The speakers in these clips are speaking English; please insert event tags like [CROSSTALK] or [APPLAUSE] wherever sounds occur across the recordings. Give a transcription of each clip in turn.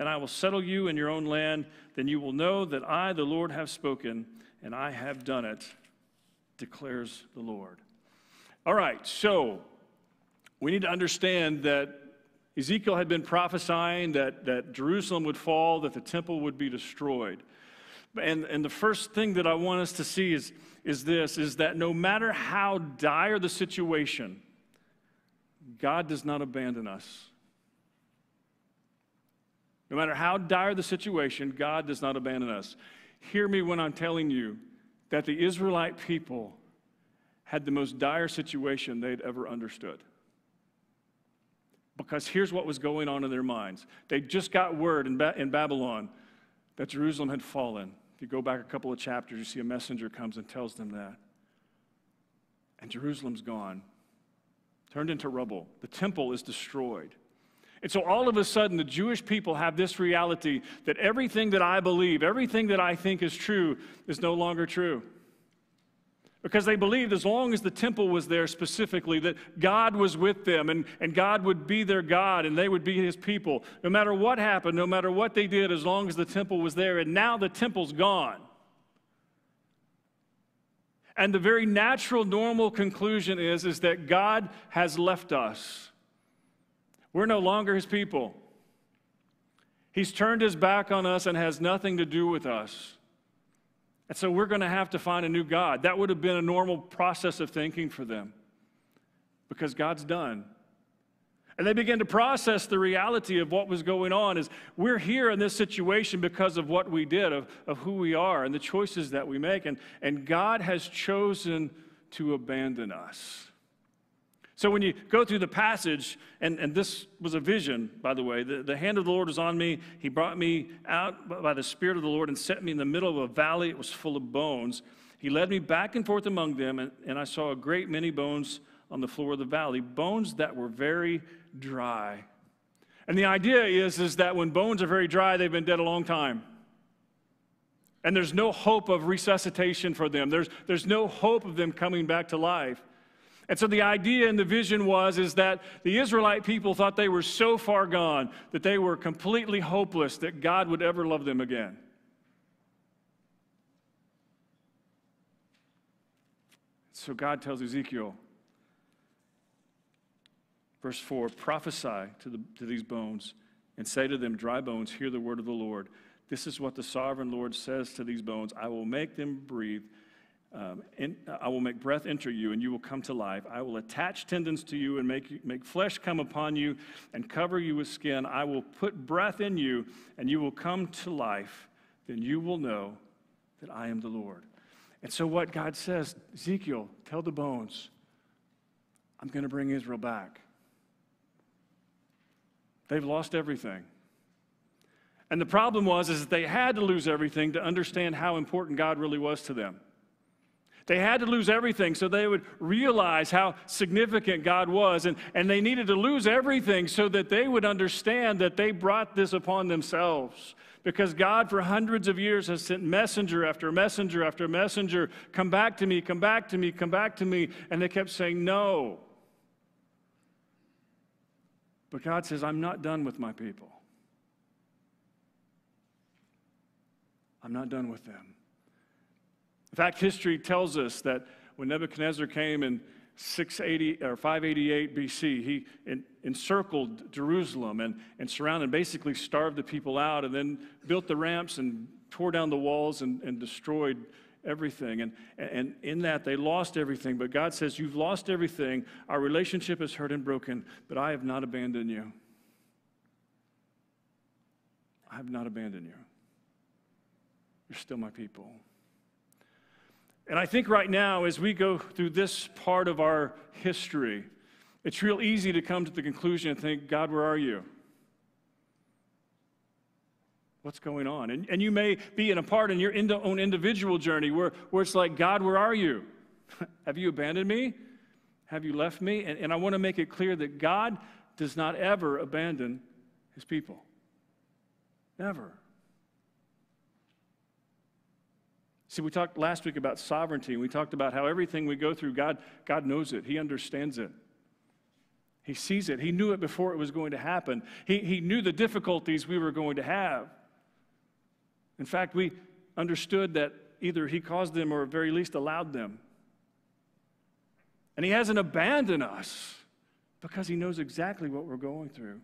and I will settle you in your own land. Then you will know that I, the Lord, have spoken, and I have done it, declares the Lord. All right, so we need to understand that Ezekiel had been prophesying that, that Jerusalem would fall, that the temple would be destroyed. And, and the first thing that I want us to see is, is this is that no matter how dire the situation, God does not abandon us. No matter how dire the situation, God does not abandon us. Hear me when I'm telling you that the Israelite people had the most dire situation they'd ever understood. Because here's what was going on in their minds. They just got word in, ba- in Babylon that Jerusalem had fallen. If you go back a couple of chapters, you see a messenger comes and tells them that. And Jerusalem's gone, turned into rubble. The temple is destroyed. And so all of a sudden, the Jewish people have this reality that everything that I believe, everything that I think is true, is no longer true. Because they believed as long as the temple was there specifically, that God was with them and, and God would be their God and they would be his people. No matter what happened, no matter what they did, as long as the temple was there. And now the temple's gone. And the very natural, normal conclusion is, is that God has left us. We're no longer his people. He's turned his back on us and has nothing to do with us. And so we're going to have to find a new God. That would have been a normal process of thinking for them because God's done. And they began to process the reality of what was going on is we're here in this situation because of what we did, of, of who we are, and the choices that we make. And, and God has chosen to abandon us. So when you go through the passage, and, and this was a vision, by the way, the, the hand of the Lord was on me. He brought me out by the Spirit of the Lord and set me in the middle of a valley. It was full of bones. He led me back and forth among them, and, and I saw a great many bones on the floor of the valley, bones that were very dry. And the idea is, is that when bones are very dry, they've been dead a long time. And there's no hope of resuscitation for them. There's, there's no hope of them coming back to life. And so the idea and the vision was is that the Israelite people thought they were so far gone that they were completely hopeless that God would ever love them again. So God tells Ezekiel, verse 4 prophesy to, the, to these bones and say to them, Dry bones, hear the word of the Lord. This is what the sovereign Lord says to these bones I will make them breathe um, I will make breath enter you, and you will come to life. I will attach tendons to you and make, make flesh come upon you and cover you with skin. I will put breath in you, and you will come to life. Then you will know that I am the Lord. And so, what God says, Ezekiel, tell the bones, I'm going to bring Israel back. They've lost everything. And the problem was is that they had to lose everything to understand how important God really was to them. They had to lose everything so they would realize how significant God was. And, and they needed to lose everything so that they would understand that they brought this upon themselves. Because God, for hundreds of years, has sent messenger after messenger after messenger come back to me, come back to me, come back to me. And they kept saying, No. But God says, I'm not done with my people. I'm not done with them. In fact, history tells us that when Nebuchadnezzar came in 680 or 588 BC, he encircled Jerusalem and, and surrounded, basically starved the people out, and then built the ramps and tore down the walls and, and destroyed everything. And, and in that, they lost everything. But God says, You've lost everything. Our relationship is hurt and broken, but I have not abandoned you. I have not abandoned you. You're still my people. And I think right now, as we go through this part of our history, it's real easy to come to the conclusion and think, God, where are you? What's going on? And, and you may be in a part in your own individual journey where, where it's like, God, where are you? [LAUGHS] Have you abandoned me? Have you left me? And, and I want to make it clear that God does not ever abandon his people. Never. See, we talked last week about sovereignty, we talked about how everything we go through, God, God knows it. He understands it. He sees it. He knew it before it was going to happen. He, he knew the difficulties we were going to have. In fact, we understood that either He caused them or at very least allowed them. And He hasn't abandoned us because He knows exactly what we're going through.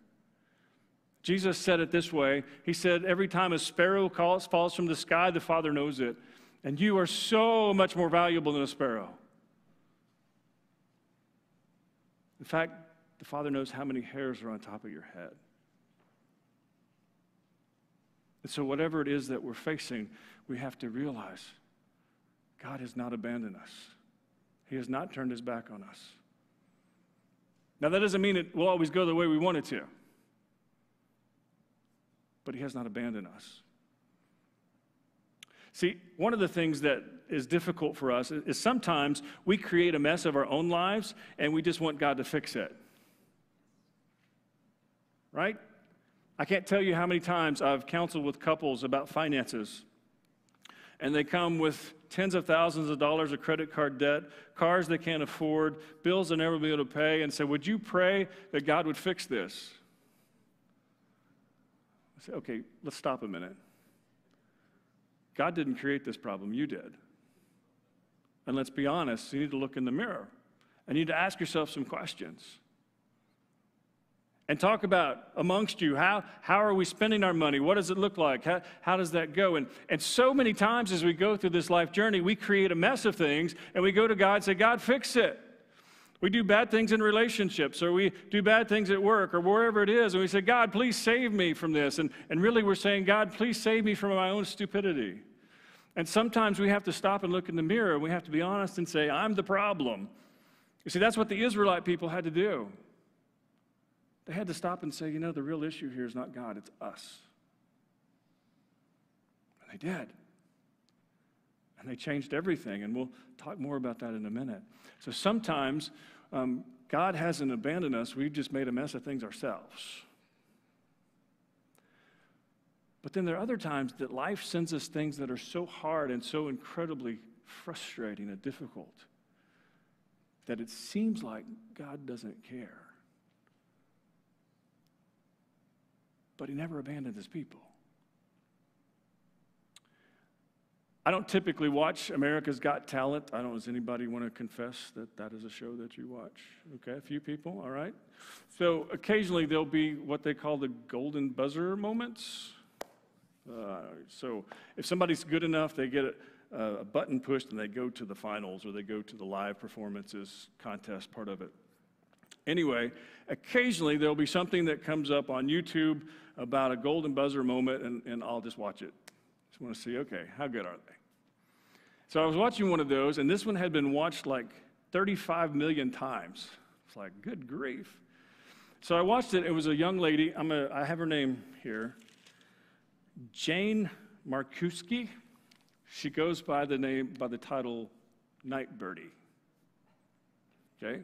Jesus said it this way He said, Every time a sparrow calls, falls from the sky, the Father knows it. And you are so much more valuable than a sparrow. In fact, the Father knows how many hairs are on top of your head. And so, whatever it is that we're facing, we have to realize God has not abandoned us, He has not turned His back on us. Now, that doesn't mean it will always go the way we want it to, but He has not abandoned us. See, one of the things that is difficult for us is sometimes we create a mess of our own lives and we just want God to fix it. Right? I can't tell you how many times I've counseled with couples about finances. And they come with tens of thousands of dollars of credit card debt, cars they can't afford, bills they'll never be able to pay, and say, Would you pray that God would fix this? I say, Okay, let's stop a minute. God didn't create this problem, you did. And let's be honest, you need to look in the mirror. And you need to ask yourself some questions. And talk about amongst you how, how are we spending our money? What does it look like? How, how does that go? And, and so many times as we go through this life journey, we create a mess of things and we go to God and say, God, fix it. We do bad things in relationships, or we do bad things at work, or wherever it is, and we say, God, please save me from this. And, and really, we're saying, God, please save me from my own stupidity. And sometimes we have to stop and look in the mirror we have to be honest and say, I'm the problem. You see, that's what the Israelite people had to do. They had to stop and say, you know, the real issue here is not God, it's us. And they did. And they changed everything. And we'll talk more about that in a minute. So sometimes um, God hasn't abandoned us, we've just made a mess of things ourselves. But then there are other times that life sends us things that are so hard and so incredibly frustrating and difficult that it seems like God doesn't care. But He never abandoned His people. I don't typically watch America's Got Talent. I don't, does anybody want to confess that that is a show that you watch? Okay, a few people, all right. So occasionally there'll be what they call the golden buzzer moments. Uh, so if somebody's good enough, they get a, a, button pushed and they go to the finals or they go to the live performances contest part of it. Anyway, occasionally there'll be something that comes up on YouTube about a golden buzzer moment, and, and I'll just watch it. Just want to see, okay, how good are they? So I was watching one of those, and this one had been watched like 35 million times. It's like, good grief. So I watched it. It was a young lady. I'm a, I have her name here. Jane Markowski, she goes by the name, by the title Night Birdie. Okay?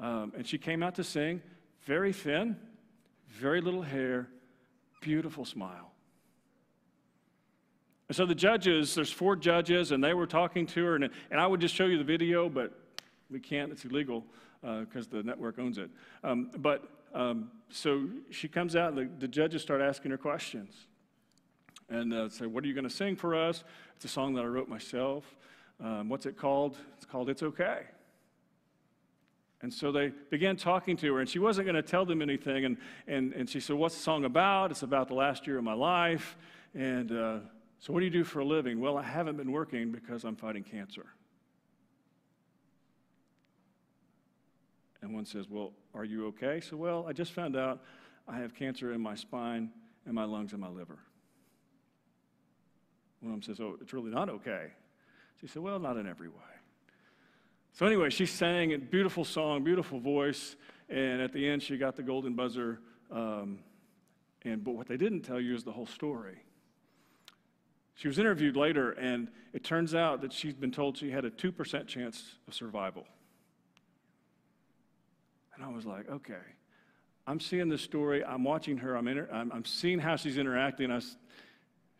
Um, and she came out to sing, very thin, very little hair, beautiful smile. And so the judges, there's four judges, and they were talking to her, and, and I would just show you the video, but we can't, it's illegal because uh, the network owns it. Um, but um, so she comes out, and the, the judges start asking her questions and uh, say, What are you going to sing for us? It's a song that I wrote myself. Um, what's it called? It's called It's Okay. And so they began talking to her, and she wasn't going to tell them anything. And, and, and she said, What's the song about? It's about the last year of my life. And uh, so, what do you do for a living? Well, I haven't been working because I'm fighting cancer. And one says, Well, are you okay? So, well, I just found out I have cancer in my spine, and my lungs, and my liver. One of them says, Oh, it's really not okay. She said, Well, not in every way. So, anyway, she sang a beautiful song, beautiful voice, and at the end, she got the golden buzzer. Um, and, but what they didn't tell you is the whole story. She was interviewed later, and it turns out that she's been told she had a 2% chance of survival. And I was like, okay, I'm seeing this story. I'm watching her. I'm, inter- I'm, I'm seeing how she's interacting. I,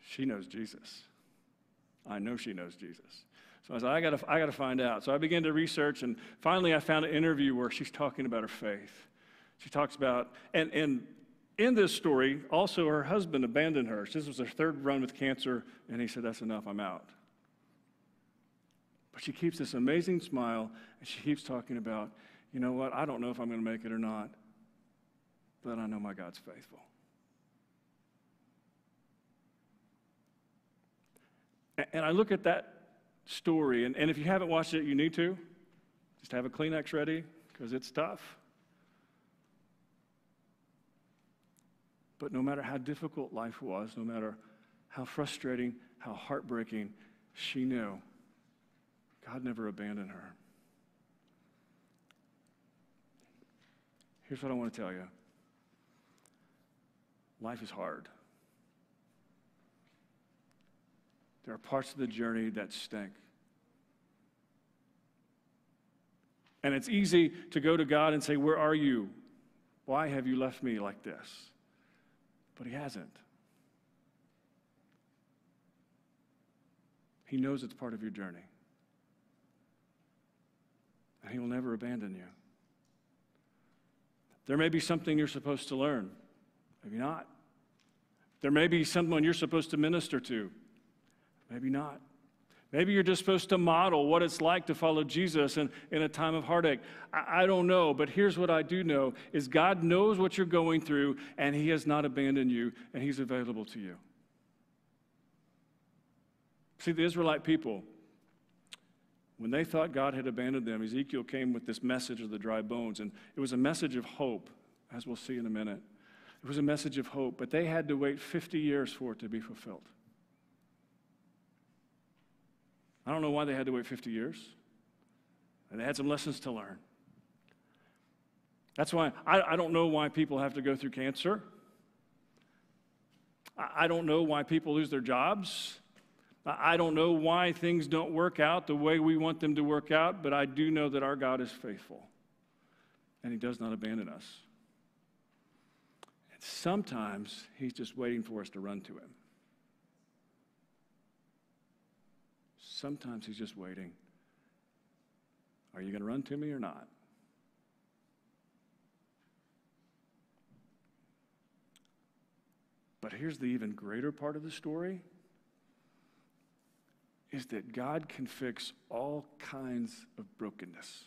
she knows Jesus. I know she knows Jesus. So I said, I gotta, I gotta find out. So I began to research, and finally I found an interview where she's talking about her faith. She talks about, and, and in this story, also her husband abandoned her. This was her third run with cancer, and he said, That's enough, I'm out. But she keeps this amazing smile, and she keeps talking about, you know what, I don't know if I'm going to make it or not, but I know my God's faithful. And I look at that story, and, and if you haven't watched it, you need to. Just have a Kleenex ready, because it's tough. But no matter how difficult life was, no matter how frustrating, how heartbreaking, she knew God never abandoned her. Here's what I want to tell you life is hard. There are parts of the journey that stink. And it's easy to go to God and say, Where are you? Why have you left me like this? But He hasn't. He knows it's part of your journey. And He will never abandon you. There may be something you're supposed to learn, maybe not. There may be someone you're supposed to minister to, maybe not. Maybe you're just supposed to model what it's like to follow Jesus in, in a time of heartache. I, I don't know, but here's what I do know is God knows what you're going through, and He has not abandoned you, and He's available to you. See, the Israelite people, when they thought God had abandoned them, Ezekiel came with this message of the dry bones, and it was a message of hope, as we'll see in a minute. It was a message of hope, but they had to wait 50 years for it to be fulfilled. I don't know why they had to wait 50 years. And they had some lessons to learn. That's why I, I don't know why people have to go through cancer. I, I don't know why people lose their jobs. I, I don't know why things don't work out the way we want them to work out, but I do know that our God is faithful and He does not abandon us. And sometimes He's just waiting for us to run to Him. Sometimes He's just waiting. Are you going to run to me or not? But here's the even greater part of the story is that God can fix all kinds of brokenness.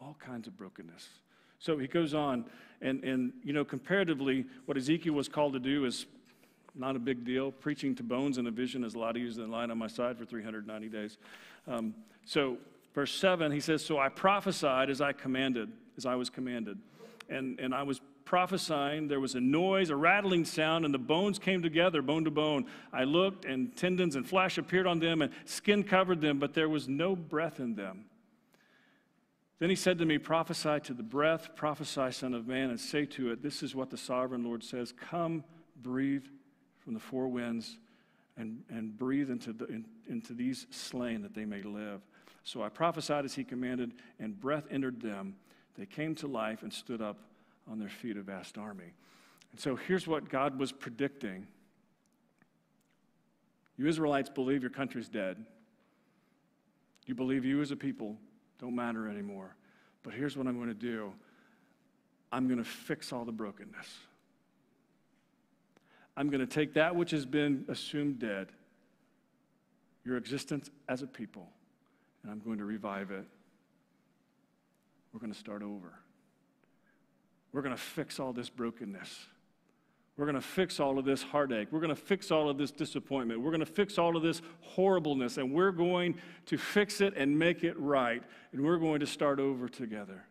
All kinds of brokenness. So he goes on, and, and you know, comparatively, what Ezekiel was called to do is not a big deal. Preaching to bones in a vision is a lot easier than lying on my side for 390 days. Um, so, verse 7, he says, So I prophesied as I commanded, as I was commanded. And, and I was prophesying. There was a noise, a rattling sound, and the bones came together, bone to bone. I looked, and tendons and flesh appeared on them, and skin covered them, but there was no breath in them. Then he said to me, Prophesy to the breath, prophesy, Son of Man, and say to it, This is what the sovereign Lord says Come, breathe from the four winds and, and breathe into, the, in, into these slain that they may live. So I prophesied as he commanded, and breath entered them. They came to life and stood up on their feet, a vast army. And so here's what God was predicting You Israelites believe your country's dead. You believe you as a people don't matter anymore. But here's what I'm going to do I'm going to fix all the brokenness. I'm going to take that which has been assumed dead, your existence as a people, and I'm going to revive it. We're going to start over. We're going to fix all this brokenness. We're going to fix all of this heartache. We're going to fix all of this disappointment. We're going to fix all of this horribleness, and we're going to fix it and make it right. And we're going to start over together.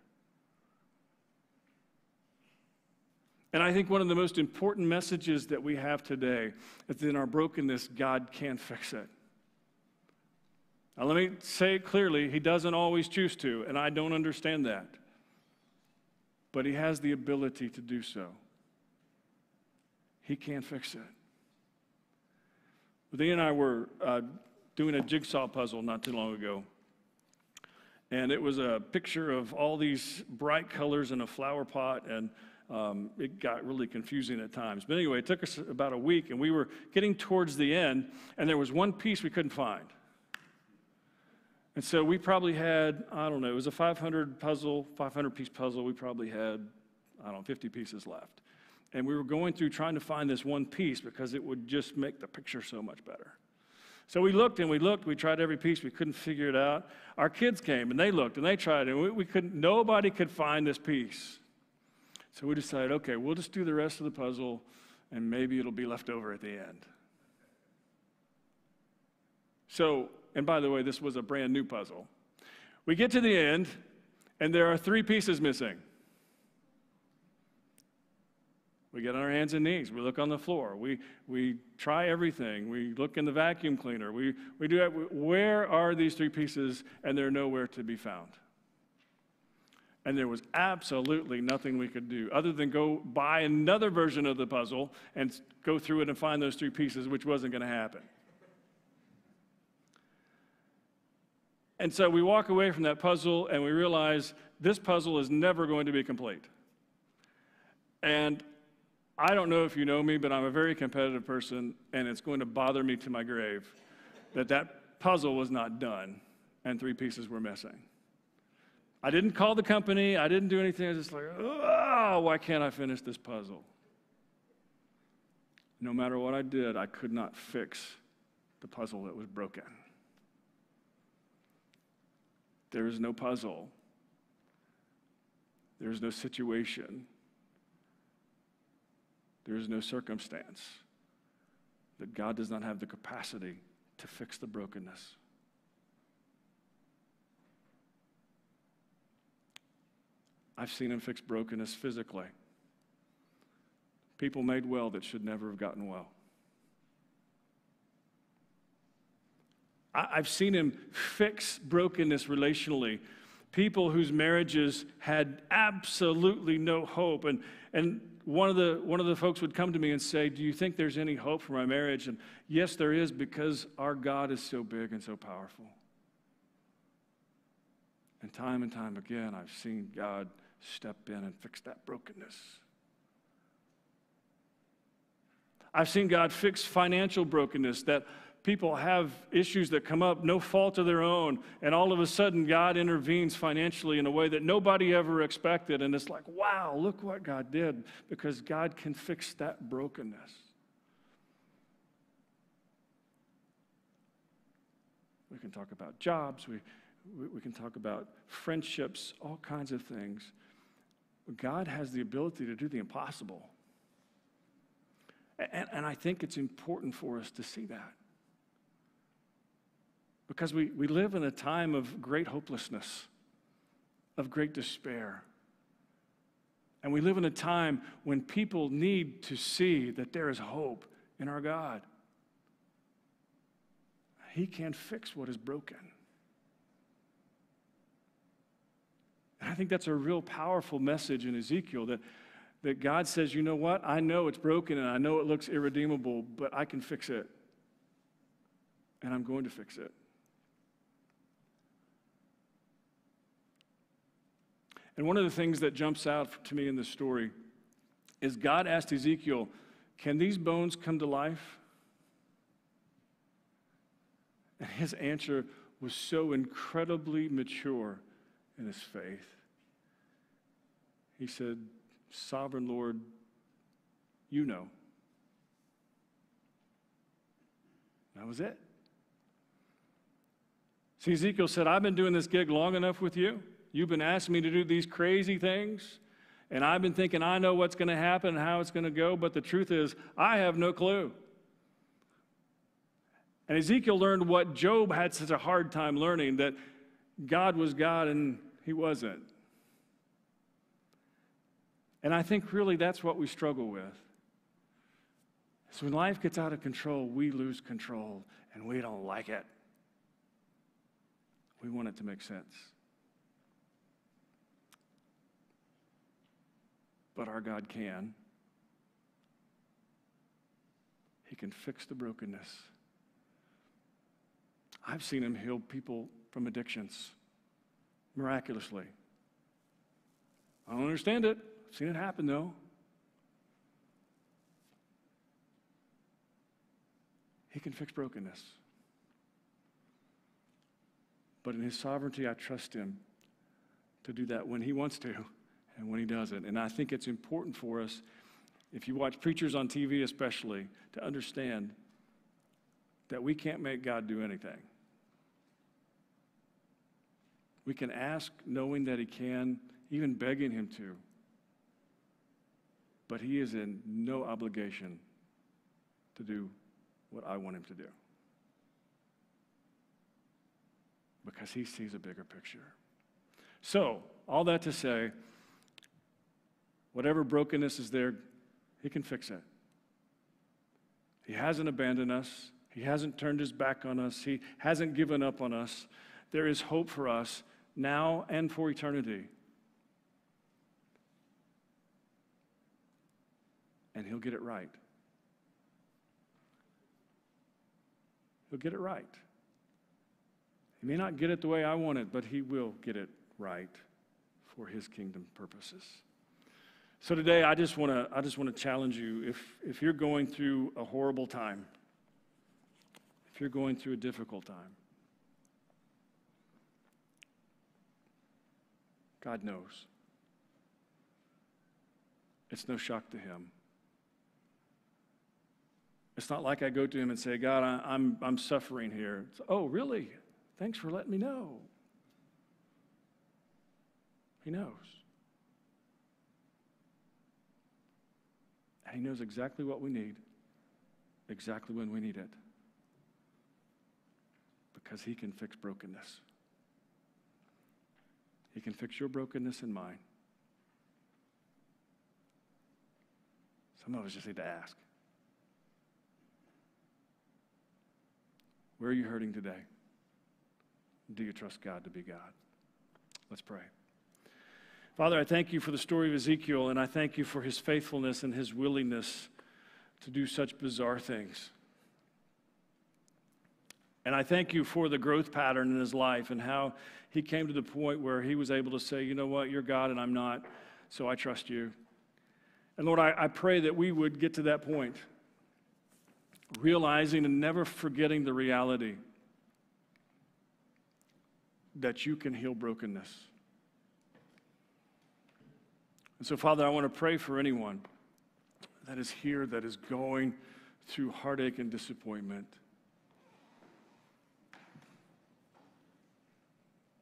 And I think one of the most important messages that we have today is that in our brokenness, God can fix it. Now, let me say it clearly He doesn't always choose to, and I don't understand that. But He has the ability to do so. He can fix it. Lee and I were uh, doing a jigsaw puzzle not too long ago. And it was a picture of all these bright colors in a flower pot, and um, it got really confusing at times. But anyway, it took us about a week, and we were getting towards the end, and there was one piece we couldn't find. And so we probably had, I don't know, it was a 500 puzzle, 500 piece puzzle. We probably had, I don't know, 50 pieces left. And we were going through trying to find this one piece because it would just make the picture so much better. So we looked and we looked, we tried every piece, we couldn't figure it out. Our kids came and they looked and they tried and we, we couldn't, nobody could find this piece. So we decided, okay, we'll just do the rest of the puzzle and maybe it'll be left over at the end. So, and by the way, this was a brand new puzzle. We get to the end and there are three pieces missing. We get on our hands and knees. We look on the floor. We, we try everything. We look in the vacuum cleaner. We, we do it. Where are these three pieces? And they're nowhere to be found. And there was absolutely nothing we could do other than go buy another version of the puzzle and go through it and find those three pieces, which wasn't going to happen. And so we walk away from that puzzle and we realize this puzzle is never going to be complete. And I don't know if you know me, but I'm a very competitive person, and it's going to bother me to my grave that that puzzle was not done and three pieces were missing. I didn't call the company, I didn't do anything. I was just like, oh, why can't I finish this puzzle? No matter what I did, I could not fix the puzzle that was broken. There is no puzzle, there is no situation there is no circumstance that God does not have the capacity to fix the brokenness. I've seen him fix brokenness physically. People made well that should never have gotten well. I've seen him fix brokenness relationally. People whose marriages had absolutely no hope. And, and one of the one of the folks would come to me and say, "Do you think there's any hope for my marriage?" And yes, there is because our God is so big and so powerful. And time and time again, I've seen God step in and fix that brokenness. I've seen God fix financial brokenness that people have issues that come up, no fault of their own, and all of a sudden God intervenes financially in a way that nobody ever expected. And it's like, wow, look what God did, because God can fix that brokenness. We can talk about jobs, we, we, can talk about friendships, all kinds of things. God has the ability to do the impossible. And, and I think it's important for us to see that. Because we, we live in a time of great hopelessness, of great despair. And we live in a time when people need to see that there is hope in our God. He can fix what is broken. And I think that's a real powerful message in Ezekiel that, that God says, you know what? I know it's broken and I know it looks irredeemable, but I can fix it. And I'm going to fix it. And one of the things that jumps out to me in this story is God asked Ezekiel, Can these bones come to life? And his answer was so incredibly mature in his faith. He said, Sovereign Lord, you know. That was it. See, Ezekiel said, I've been doing this gig long enough with you. You've been asking me to do these crazy things, and I've been thinking I know what's going to happen and how it's going to go, but the truth is, I have no clue. And Ezekiel learned what Job had such a hard time learning that God was God and he wasn't. And I think really that's what we struggle with. So when life gets out of control, we lose control and we don't like it. We want it to make sense. but our God can. He can fix the brokenness. I've seen him heal people from addictions miraculously. I don't understand it. I've seen it happen though. He can fix brokenness. But in His sovereignty, I trust Him to do that when He wants to [LAUGHS] and when He doesn't. And I think it's important for us, if you watch preachers on TV especially, to understand that we can't make God do anything. We can ask knowing that He can, even begging Him to. But He is in no obligation to do what I want Him to do. Because He sees a bigger picture. So, all that to say, whatever brokenness is there, He can fix it. He hasn't abandoned us. He hasn't turned his back on us. He hasn't given up on us. There is hope for us now and for eternity. And he'll get it right. He'll get it right. He may not get it the way I want it, but he will get it right for his kingdom purposes. So today I just want to I just want to challenge you if if you're going through a horrible time, if you're going through a difficult time, God knows. It's no shock to him. It's not like I go to him and say, God, I, am I'm, I'm suffering here. It's, oh, really? Thanks for letting me know. He knows. And He knows exactly what we need, exactly when we need it. Because He can fix brokenness. He can fix your brokenness and mine. Some of us just need to ask. Where are you hurting today? Do you trust God to be God? Let's pray. Father, I thank you for the story of Ezekiel, and I thank you for his faithfulness and his willingness to do such bizarre things. And I thank you for the growth pattern in his life and how he came to the point where he was able to say, you know what, you're God and I'm not, so I trust you. And Lord, I, I pray that we would get to that point realizing and never forgetting the reality that you can heal brokenness. And so, Father, I want to pray for anyone that is here that is going through heartache and disappointment.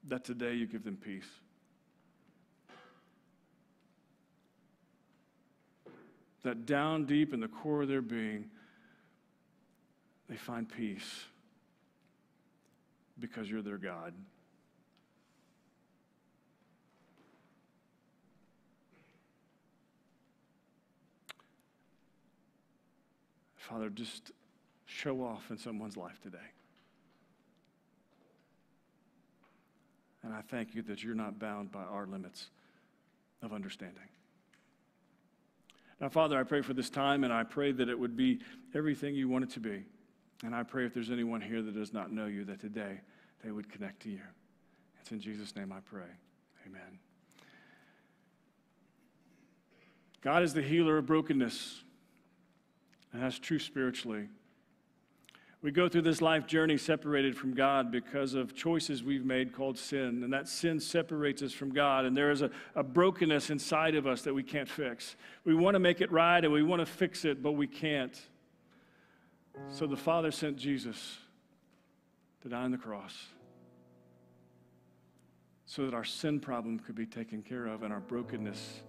That today you give them peace. That down deep in the core of their being, they find peace because you're their God. Father, just show off in someone's life today. And I thank you that you're not bound by our limits of understanding. Now, Father, I pray for this time, and I pray that it would be everything you want it to be. And I pray if there's anyone here that does not know you, that today they would connect to you. It's in Jesus' name I pray. Amen. God is the healer of brokenness, and that's true spiritually. We go through this life journey separated from God because of choices we've made called sin. And that sin separates us from God. And there is a, a brokenness inside of us that we can't fix. We want to make it right and we want to fix it, but we can't. So the Father sent Jesus to die on the cross so that our sin problem could be taken care of and our brokenness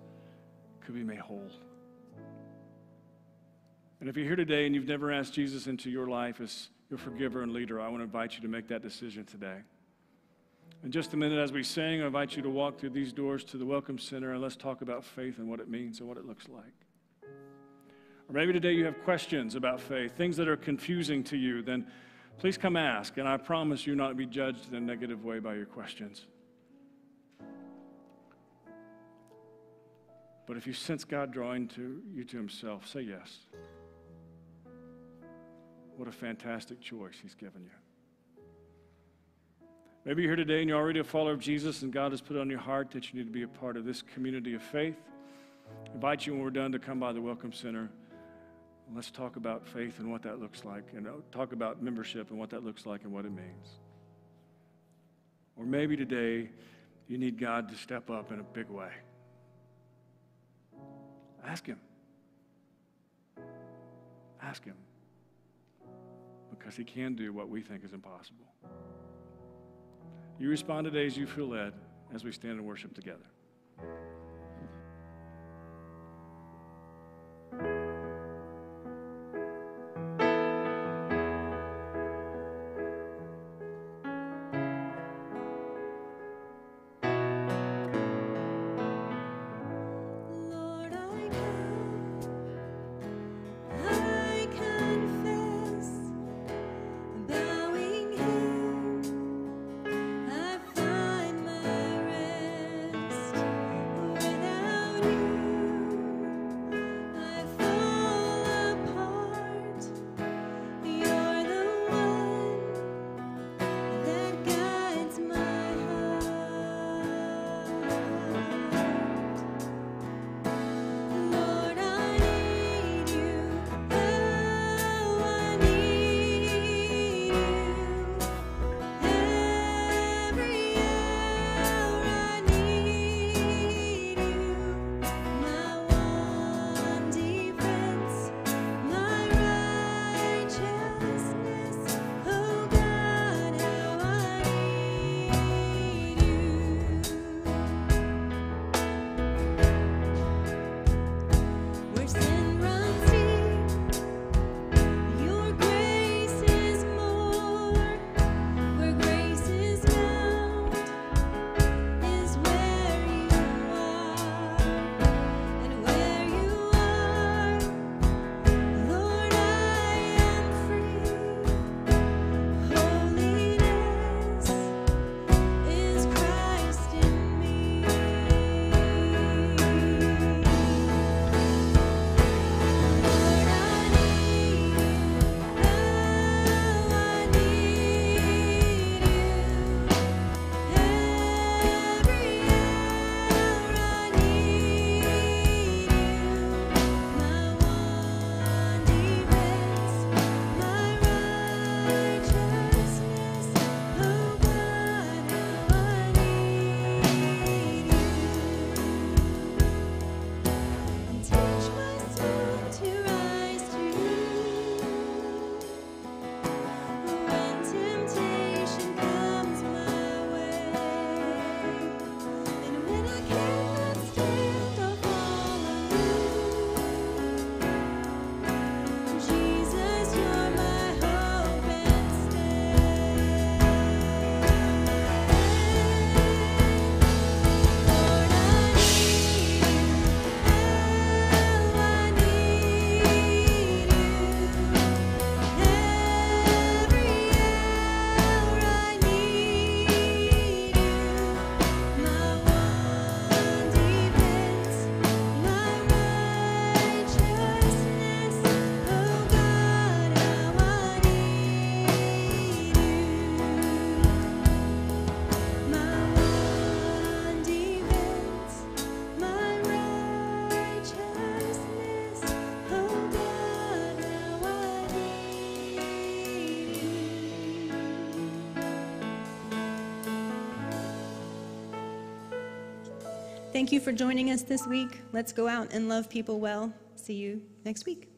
could be made whole. And if you're here today and you've never asked Jesus into your life as your forgiver and leader, I want to invite you to make that decision today. In just a minute, as we sing, I invite you to walk through these doors to the Welcome Center and let's talk about faith and what it means and what it looks like. Or maybe today you have questions about faith, things that are confusing to you, then please come ask. And I promise you not to be judged in a negative way by your questions. But if you sense God drawing to you to Himself, say yes. What a fantastic choice He's given you. Maybe you're here today and you're already a follower of Jesus, and God has put on your heart that you need to be a part of this community of faith. I invite you when we're done to come by the Welcome Center. Let's talk about faith and what that looks like, and uh, talk about membership and what that looks like and what it means. Or maybe today you need God to step up in a big way. Ask Him. Ask Him because He can do what we think is impossible. You respond today as you feel led as we stand and worship together. Thank you for joining us this week. Let's go out and love people well. See you next week.